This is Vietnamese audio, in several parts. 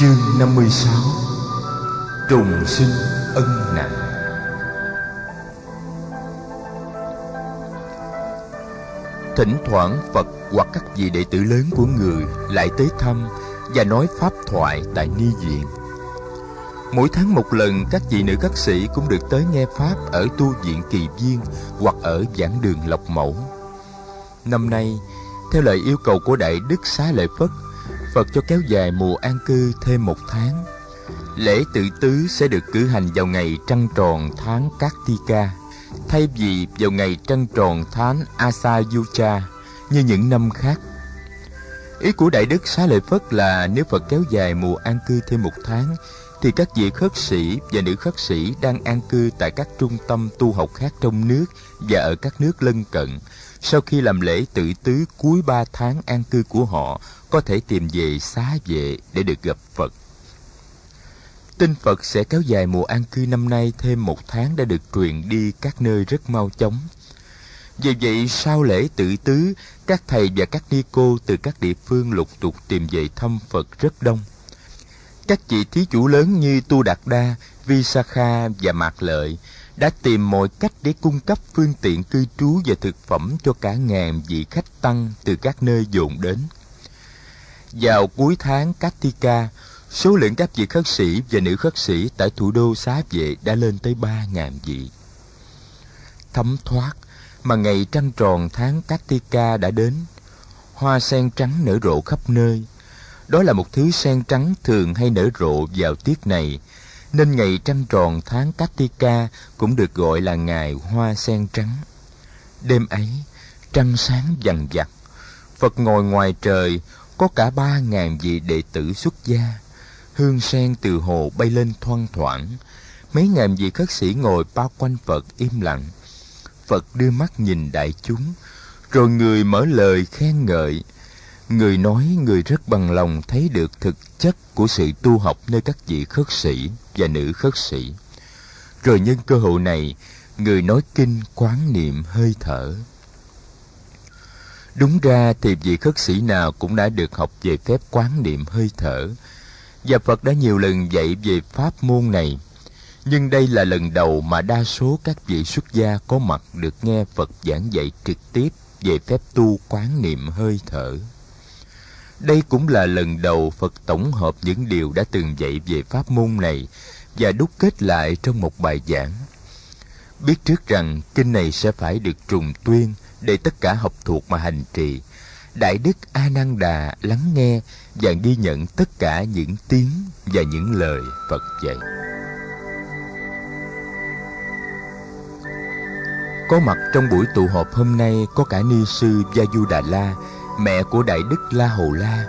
Chương 56 Trùng sinh ân nặng Thỉnh thoảng Phật hoặc các vị đệ tử lớn của người lại tới thăm và nói pháp thoại tại ni viện. Mỗi tháng một lần các vị nữ các sĩ cũng được tới nghe pháp ở tu viện Kỳ Viên hoặc ở giảng đường Lộc Mẫu. Năm nay, theo lời yêu cầu của Đại Đức Xá Lợi Phất, Phật cho kéo dài mùa an cư thêm một tháng. Lễ tự tứ sẽ được cử hành vào ngày trăng tròn tháng Cát Ti Ca, thay vì vào ngày trăng tròn tháng Asayucha như những năm khác. Ý của Đại Đức Xá Lợi Phất là nếu Phật kéo dài mùa an cư thêm một tháng, thì các vị khất sĩ và nữ khất sĩ đang an cư tại các trung tâm tu học khác trong nước và ở các nước lân cận, sau khi làm lễ tự tứ cuối ba tháng an cư của họ, có thể tìm về xá vệ để được gặp Phật. Tin Phật sẽ kéo dài mùa an cư năm nay thêm một tháng đã được truyền đi các nơi rất mau chóng. Vì vậy, sau lễ tự tứ, các thầy và các ni cô từ các địa phương lục tục tìm về thăm Phật rất đông. Các vị thí chủ lớn như Tu Đạt Đa, Visakha và Mạc Lợi đã tìm mọi cách để cung cấp phương tiện cư trú và thực phẩm cho cả ngàn vị khách tăng từ các nơi dồn đến. Vào cuối tháng Kartika, số lượng các vị khất sĩ và nữ khất sĩ tại thủ đô Xá Vệ đã lên tới ba ngàn vị. Thấm thoát mà ngày trăng tròn tháng Kartika đã đến, hoa sen trắng nở rộ khắp nơi. Đó là một thứ sen trắng thường hay nở rộ vào tiết này, nên ngày trăng tròn tháng Katika cũng được gọi là ngày hoa sen trắng. Đêm ấy, trăng sáng dằn vặt, Phật ngồi ngoài trời, có cả ba ngàn vị đệ tử xuất gia. Hương sen từ hồ bay lên thoang thoảng, mấy ngàn vị khất sĩ ngồi bao quanh Phật im lặng. Phật đưa mắt nhìn đại chúng, rồi người mở lời khen ngợi. Người nói người rất bằng lòng thấy được thực chất của sự tu học nơi các vị khất sĩ và nữ khất sĩ. Rồi nhân cơ hội này, người nói kinh quán niệm hơi thở. Đúng ra thì vị khất sĩ nào cũng đã được học về phép quán niệm hơi thở, và Phật đã nhiều lần dạy về pháp môn này. Nhưng đây là lần đầu mà đa số các vị xuất gia có mặt được nghe Phật giảng dạy trực tiếp về phép tu quán niệm hơi thở. Đây cũng là lần đầu Phật tổng hợp những điều đã từng dạy về pháp môn này và đúc kết lại trong một bài giảng. Biết trước rằng kinh này sẽ phải được trùng tuyên để tất cả học thuộc mà hành trì. Đại đức A Nan Đà lắng nghe và ghi nhận tất cả những tiếng và những lời Phật dạy. Có mặt trong buổi tụ họp hôm nay có cả ni sư Gia Du Đà La, mẹ của Đại đức La Hầu La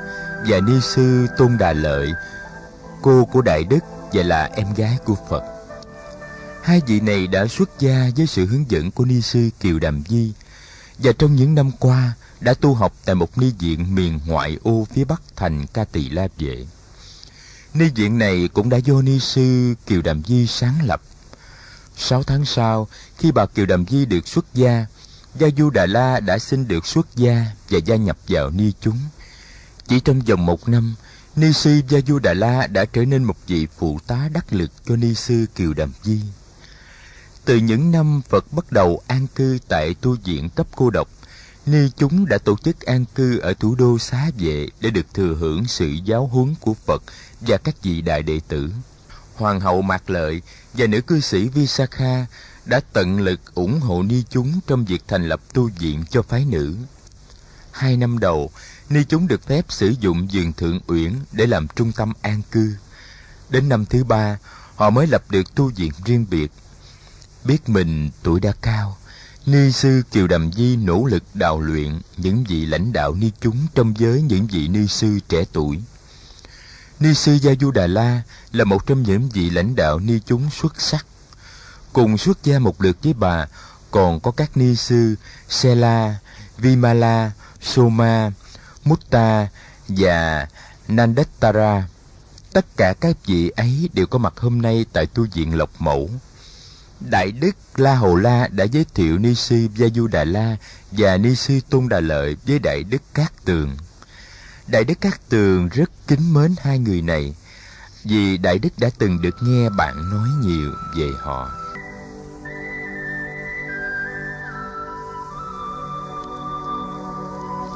và ni sư Tôn Đà Lợi, cô của Đại đức và là em gái của Phật. Hai vị này đã xuất gia với sự hướng dẫn của ni sư Kiều Đàm Di và trong những năm qua đã tu học tại một ni viện miền ngoại ô phía bắc thành Ca Tỳ La Vệ. Ni viện này cũng đã do ni sư Kiều Đàm Di sáng lập. Sáu tháng sau, khi bà Kiều Đàm Di được xuất gia, Gia Du Đà La đã xin được xuất gia và gia nhập vào ni chúng. Chỉ trong vòng một năm, ni sư Gia Du Đà La đã trở nên một vị phụ tá đắc lực cho ni sư Kiều Đàm Di. Từ những năm Phật bắt đầu an cư tại tu viện cấp cô độc, ni chúng đã tổ chức an cư ở thủ đô Xá Vệ để được thừa hưởng sự giáo huấn của Phật và các vị đại đệ tử. Hoàng hậu Mạc Lợi và nữ cư sĩ Visakha đã tận lực ủng hộ ni chúng trong việc thành lập tu viện cho phái nữ. Hai năm đầu, ni chúng được phép sử dụng vườn thượng uyển để làm trung tâm an cư. Đến năm thứ ba, họ mới lập được tu viện riêng biệt. Biết mình tuổi đã cao, Ni sư Kiều Đàm Di nỗ lực đào luyện những vị lãnh đạo ni chúng trong giới những vị ni sư trẻ tuổi. Ni sư Gia Du Đà La là một trong những vị lãnh đạo ni chúng xuất sắc. Cùng xuất gia một lượt với bà, còn có các ni sư Sela, Vimala, Soma, Mutta và Nandettara. Tất cả các vị ấy đều có mặt hôm nay tại tu viện Lộc Mẫu. Đại đức La Hầu La đã giới thiệu ni sư Gia Du Đà La và ni sư Tôn Đà Lợi với đại đức Cát Tường. Đại đức Cát Tường rất kính mến hai người này. vì đại đức đã từng được nghe bạn nói nhiều về họ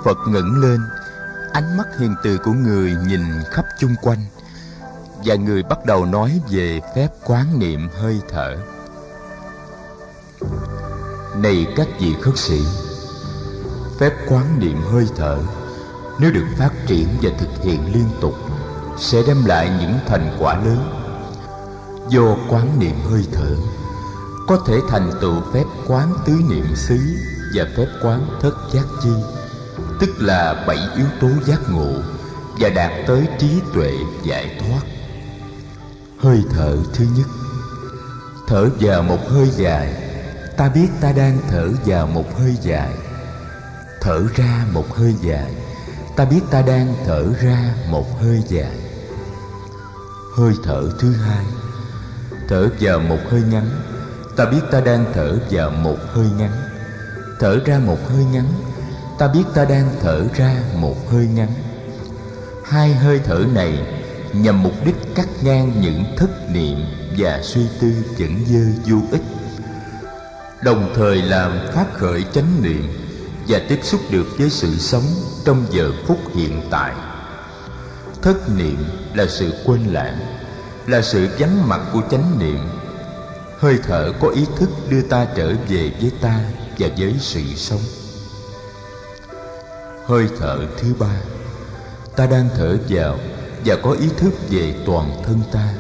phật ngẩng lên, ánh mắt hiền từ của người nhìn khắp chung quanh, và người bắt đầu nói về phép quán niệm hơi thở. Này các vị khất sĩ, phép quán niệm hơi thở nếu được phát triển và thực hiện liên tục sẽ đem lại những thành quả lớn. Do quán niệm hơi thở có thể thành tựu phép quán tứ niệm xứ và phép quán thất giác chi tức là bảy yếu tố giác ngộ và đạt tới trí tuệ giải thoát. Hơi thở thứ nhất. Thở vào một hơi dài. Ta biết ta đang thở vào một hơi dài. Thở ra một hơi dài. Ta biết ta đang thở ra một hơi dài. Hơi thở thứ hai. Thở vào một hơi ngắn. Ta biết ta đang thở vào một hơi ngắn. Thở ra một hơi ngắn ta biết ta đang thở ra một hơi ngắn. Hai hơi thở này nhằm mục đích cắt ngang những thất niệm và suy tư chẩn dơ vô ích. Đồng thời làm phát khởi chánh niệm và tiếp xúc được với sự sống trong giờ phút hiện tại. Thất niệm là sự quên lãng, là sự vắng mặt của chánh niệm. Hơi thở có ý thức đưa ta trở về với ta và với sự sống hơi thở thứ ba. Ta đang thở vào và có ý thức về toàn thân ta.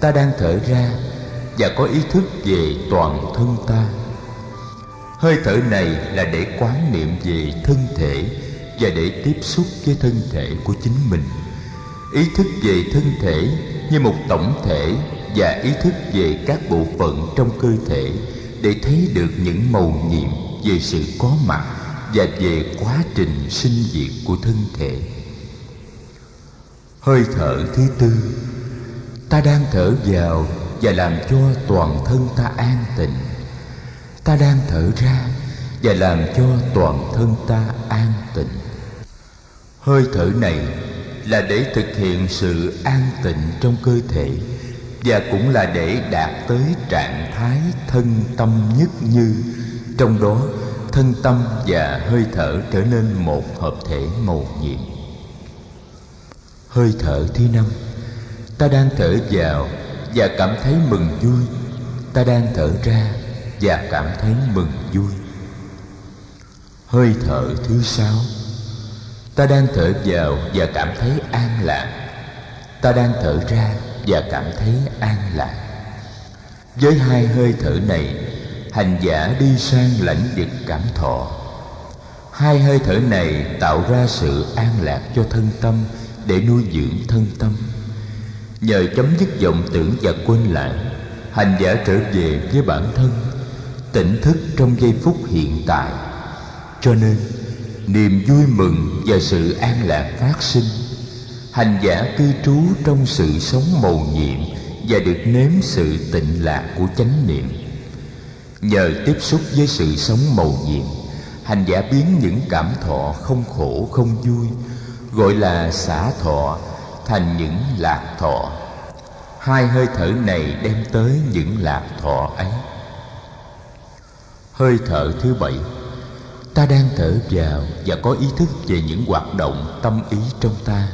Ta đang thở ra và có ý thức về toàn thân ta. Hơi thở này là để quán niệm về thân thể và để tiếp xúc với thân thể của chính mình. Ý thức về thân thể như một tổng thể và ý thức về các bộ phận trong cơ thể để thấy được những màu nhiệm về sự có mặt và về quá trình sinh diệt của thân thể. Hơi thở thứ tư, ta đang thở vào và làm cho toàn thân ta an tịnh. Ta đang thở ra và làm cho toàn thân ta an tịnh. Hơi thở này là để thực hiện sự an tịnh trong cơ thể và cũng là để đạt tới trạng thái thân tâm nhất như, trong đó thân tâm và hơi thở trở nên một hợp thể màu nhiệm. Hơi thở thứ năm, ta đang thở vào và cảm thấy mừng vui. Ta đang thở ra và cảm thấy mừng vui. Hơi thở thứ sáu, ta đang thở vào và cảm thấy an lạc. Ta đang thở ra và cảm thấy an lạc. Với hai hơi thở này hành giả đi sang lãnh vực cảm thọ. Hai hơi thở này tạo ra sự an lạc cho thân tâm để nuôi dưỡng thân tâm. Nhờ chấm dứt vọng tưởng và quên lãng, hành giả trở về với bản thân, tỉnh thức trong giây phút hiện tại. Cho nên, niềm vui mừng và sự an lạc phát sinh. Hành giả cư trú trong sự sống mầu nhiệm và được nếm sự tịnh lạc của chánh niệm nhờ tiếp xúc với sự sống màu nhiệm, hành giả biến những cảm thọ không khổ, không vui, gọi là xả thọ, thành những lạc thọ. Hai hơi thở này đem tới những lạc thọ ấy. Hơi thở thứ bảy, ta đang thở vào và có ý thức về những hoạt động tâm ý trong ta.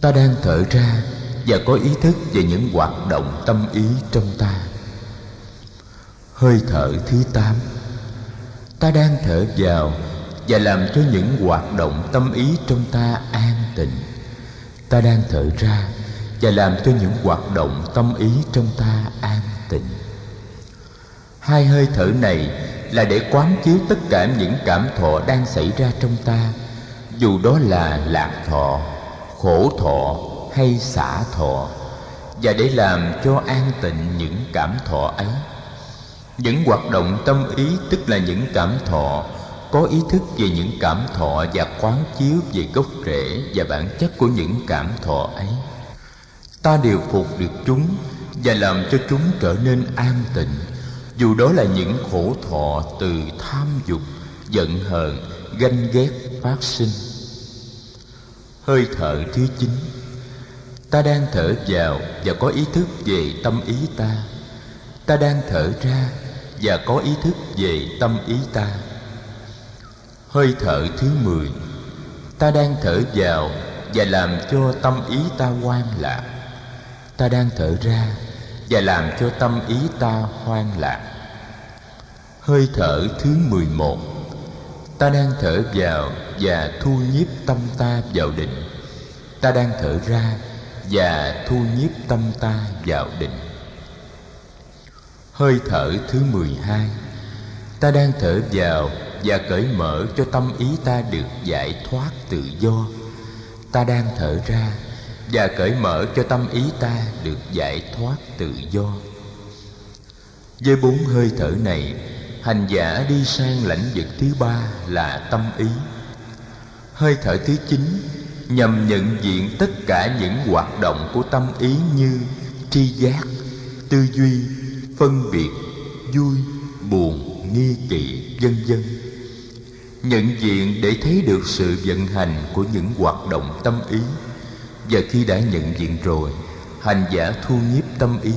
Ta đang thở ra và có ý thức về những hoạt động tâm ý trong ta hơi thở thứ tám. Ta đang thở vào và làm cho những hoạt động tâm ý trong ta an tịnh. Ta đang thở ra và làm cho những hoạt động tâm ý trong ta an tịnh. Hai hơi thở này là để quán chiếu tất cả những cảm thọ đang xảy ra trong ta, dù đó là lạc thọ, khổ thọ hay xả thọ, và để làm cho an tịnh những cảm thọ ấy những hoạt động tâm ý tức là những cảm thọ, có ý thức về những cảm thọ và quán chiếu về gốc rễ và bản chất của những cảm thọ ấy. Ta điều phục được chúng và làm cho chúng trở nên an tịnh. Dù đó là những khổ thọ từ tham dục, giận hờn, ganh ghét phát sinh. Hơi thở thứ chín. Ta đang thở vào và có ý thức về tâm ý ta. Ta đang thở ra và có ý thức về tâm ý ta. Hơi thở thứ mười. Ta đang thở vào và làm cho tâm ý ta hoang lạc. Ta đang thở ra và làm cho tâm ý ta hoang lạc. Hơi thở thứ mười một. Ta đang thở vào và thu nhiếp tâm ta vào định. Ta đang thở ra và thu nhiếp tâm ta vào định hơi thở thứ mười hai. Ta đang thở vào và cởi mở cho tâm ý ta được giải thoát tự do. Ta đang thở ra và cởi mở cho tâm ý ta được giải thoát tự do. Với bốn hơi thở này, hành giả đi sang lãnh vực thứ ba là tâm ý. Hơi thở thứ chín nhằm nhận diện tất cả những hoạt động của tâm ý như tri giác, tư duy phân biệt vui, buồn, nghi kỵ, vân vân. Nhận diện để thấy được sự vận hành của những hoạt động tâm ý. Và khi đã nhận diện rồi, hành giả thu nhiếp tâm ý,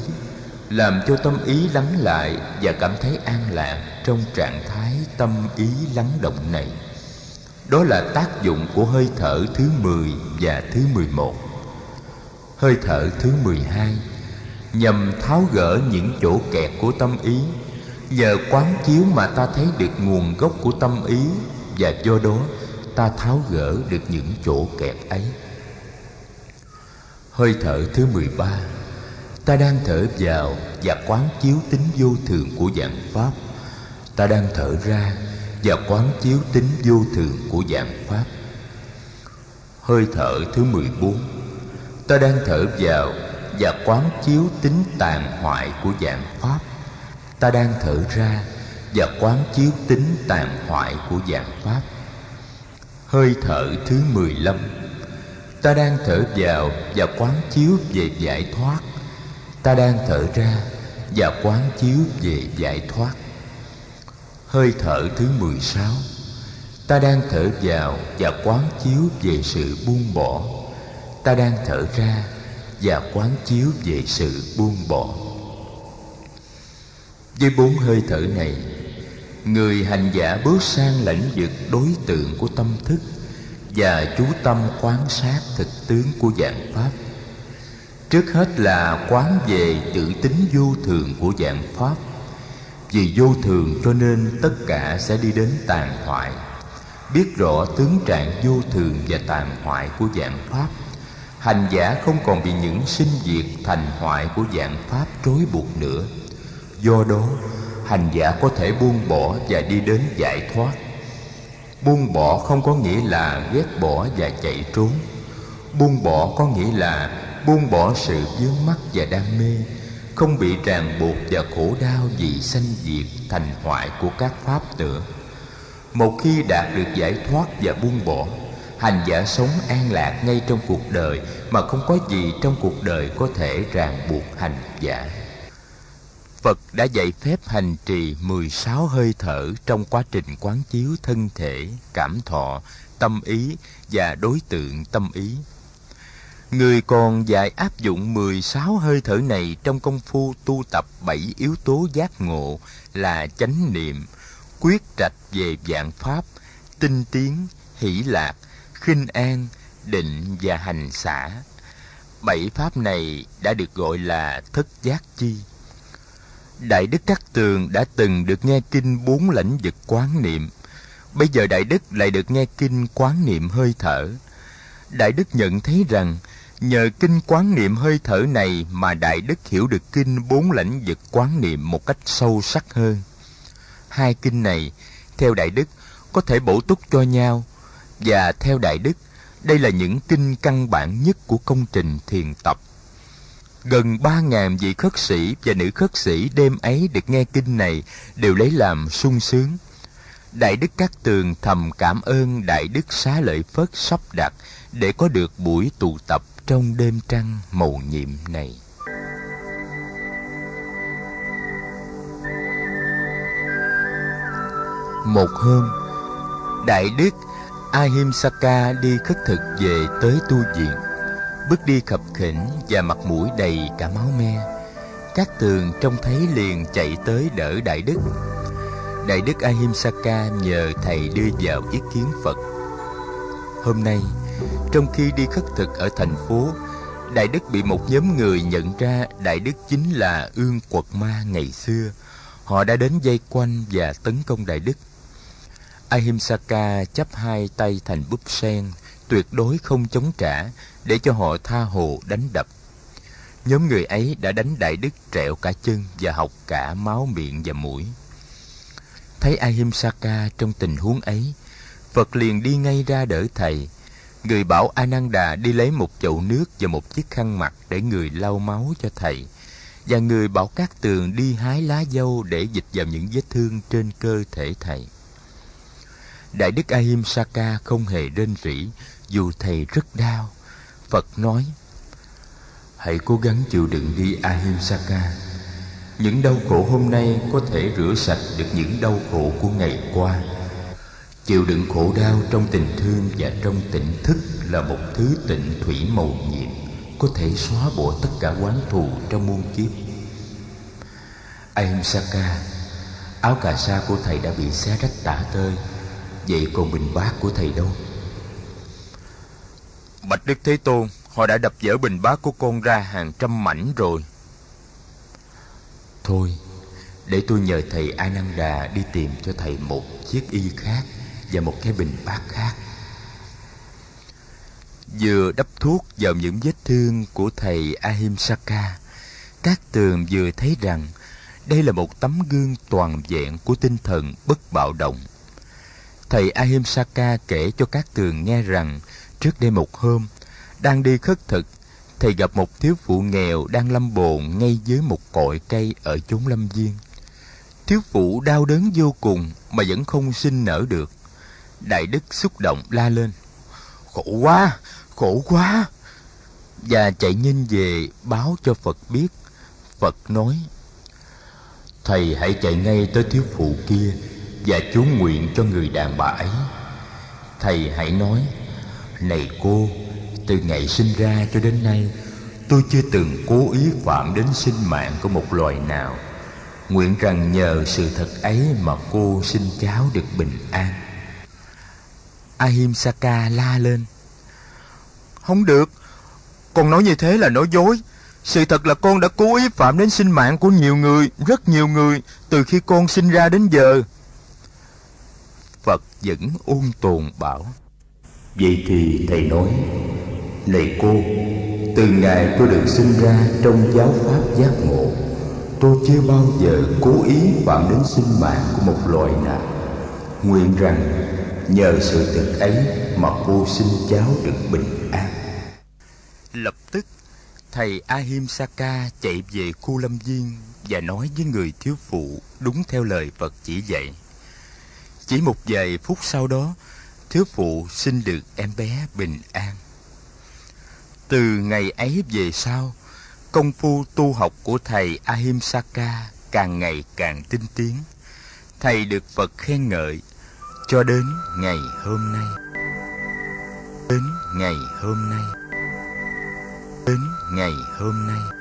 làm cho tâm ý lắng lại và cảm thấy an lạc trong trạng thái tâm ý lắng động này. Đó là tác dụng của hơi thở thứ 10 và thứ 11 Hơi thở thứ 12 Nhằm tháo gỡ những chỗ kẹt của tâm ý. Nhờ quán chiếu mà ta thấy được nguồn gốc của tâm ý, Và do đó ta tháo gỡ được những chỗ kẹt ấy. Hơi thở thứ 13 Ta đang thở vào và quán chiếu tính vô thường của dạng Pháp. Ta đang thở ra và quán chiếu tính vô thường của dạng Pháp. Hơi thở thứ 14 Ta đang thở vào và quán chiếu tính tàn hoại của dạng Pháp. Ta đang thở ra và quán chiếu tính tàn hoại của dạng Pháp. Hơi thở thứ 15 Ta đang thở vào và quán chiếu về giải thoát. Ta đang thở ra và quán chiếu về giải thoát. Hơi thở thứ 16 Ta đang thở vào và quán chiếu về sự buông bỏ. Ta đang thở ra và quán chiếu về sự buông bỏ. Với bốn hơi thở này, Người hành giả bước sang lãnh vực đối tượng của tâm thức Và chú tâm quán sát thực tướng của dạng Pháp. Trước hết là quán về tự tính vô thường của dạng Pháp. Vì vô thường cho nên tất cả sẽ đi đến tàn hoại. Biết rõ tướng trạng vô thường và tàn hoại của dạng pháp hành giả không còn bị những sinh diệt thành hoại của dạng pháp trói buộc nữa. Do đó, hành giả có thể buông bỏ và đi đến giải thoát. Buông bỏ không có nghĩa là ghét bỏ và chạy trốn. Buông bỏ có nghĩa là buông bỏ sự vướng mắc và đam mê, không bị ràng buộc và khổ đau vì sanh diệt thành hoại của các pháp nữa một khi đạt được giải thoát và buông bỏ hành giả sống an lạc ngay trong cuộc đời mà không có gì trong cuộc đời có thể ràng buộc hành giả Phật đã dạy phép hành trì 16 hơi thở trong quá trình quán chiếu thân thể, cảm thọ, tâm ý và đối tượng tâm ý. Người còn dạy áp dụng 16 hơi thở này trong công phu tu tập bảy yếu tố giác ngộ là chánh niệm, quyết trạch về dạng pháp, tinh tiến, hỷ lạc, khinh an, định và hành xả. Bảy pháp này đã được gọi là thất giác chi. Đại Đức Cát Tường đã từng được nghe kinh bốn lãnh vực quán niệm. Bây giờ Đại Đức lại được nghe kinh quán niệm hơi thở. Đại Đức nhận thấy rằng Nhờ kinh quán niệm hơi thở này mà Đại Đức hiểu được kinh bốn lãnh vực quán niệm một cách sâu sắc hơn. Hai kinh này, theo Đại Đức, có thể bổ túc cho nhau, và theo Đại Đức, đây là những kinh căn bản nhất của công trình thiền tập. Gần ba ngàn vị khất sĩ và nữ khất sĩ đêm ấy được nghe kinh này đều lấy làm sung sướng. Đại Đức Các Tường thầm cảm ơn Đại Đức Xá Lợi Phất sắp đặt để có được buổi tụ tập trong đêm trăng màu nhiệm này một hôm đại đức ahimsaka đi khất thực về tới tu viện. Bước đi khập khỉnh và mặt mũi đầy cả máu me Các tường trông thấy liền chạy tới đỡ Đại Đức. Đại Đức Ahimsaka nhờ thầy đưa vào ý kiến Phật. Hôm nay, trong khi đi khất thực ở thành phố Đại Đức bị một nhóm người nhận ra Đại Đức chính là Ương Quật Ma ngày xưa. Họ đã đến dây quanh và tấn công Đại Đức. Ahimsaka chắp hai tay thành búp sen tuyệt đối không chống trả để cho họ tha hồ đánh đập. Nhóm người ấy đã đánh Đại Đức trẹo cả chân và học cả máu miệng và mũi. Thấy Ahimsaka trong tình huống ấy, Phật liền đi ngay ra đỡ thầy. Người bảo Ananda đi lấy một chậu nước và một chiếc khăn mặt để người lau máu cho thầy. Và người bảo các tường đi hái lá dâu để dịch vào những vết thương trên cơ thể thầy. Đại Đức Ahimsaka không hề rên rỉ, dù thầy rất đau. Phật nói, Hãy cố gắng chịu đựng đi Ahimsaka. Những đau khổ hôm nay có thể rửa sạch được những đau khổ của ngày qua. Chịu đựng khổ đau trong tình thương và trong tỉnh thức là một thứ tịnh thủy màu nhiệm, có thể xóa bỏ tất cả oán thù trong muôn kiếp. Ahimsaka, áo cà sa của thầy đã bị xé rách tả tơi, vậy còn bình bát của thầy đâu? Bạch Đức Thế Tôn, họ đã đập vỡ bình bát của con ra hàng trăm mảnh rồi. Thôi, để tôi nhờ thầy Ananda đi tìm cho thầy một chiếc y khác và một cái bình bát khác. Vừa đắp thuốc vào những vết thương của thầy Ahimsaka, các tường vừa thấy rằng đây là một tấm gương toàn vẹn của tinh thần bất bạo động. Thầy Ahimsaka kể cho các tường nghe rằng Trước đây một hôm, đang đi khất thực, thầy gặp một thiếu phụ nghèo đang lâm bồn ngay dưới một cội cây ở chốn lâm viên. Thiếu phụ đau đớn vô cùng mà vẫn không sinh nở được. Đại đức xúc động la lên. Khổ quá, khổ quá. Và chạy nhanh về báo cho Phật biết. Phật nói, Thầy hãy chạy ngay tới thiếu phụ kia và chú nguyện cho người đàn bà ấy. Thầy hãy nói, này cô từ ngày sinh ra cho đến nay tôi chưa từng cố ý phạm đến sinh mạng của một loài nào. Nguyện rằng nhờ sự thật ấy mà cô sinh cháu được bình an. Ahimsaka la lên không được con nói như thế là nói dối. Sự thật là con đã cố ý phạm đến sinh mạng của nhiều người rất nhiều người từ khi con sinh ra đến giờ phật vẫn ôn tồn bảo. Vậy thì thầy nói Này cô Từ ngày tôi được sinh ra trong giáo pháp giác ngộ Tôi chưa bao giờ cố ý phạm đến sinh mạng của một loài nào. Nguyện rằng nhờ sự thực ấy mà cô sinh cháu được bình an. Lập tức Thầy Ahimsaka chạy về khu lâm viên Và nói với người thiếu phụ đúng theo lời Phật chỉ dạy chỉ một vài phút sau đó thiếu phụ sinh được em bé bình an. Từ ngày ấy về sau, công phu tu học của thầy Ahimsaka càng ngày càng tinh tiến. Thầy được Phật khen ngợi cho đến ngày hôm nay. Đến ngày hôm nay. Đến ngày hôm nay.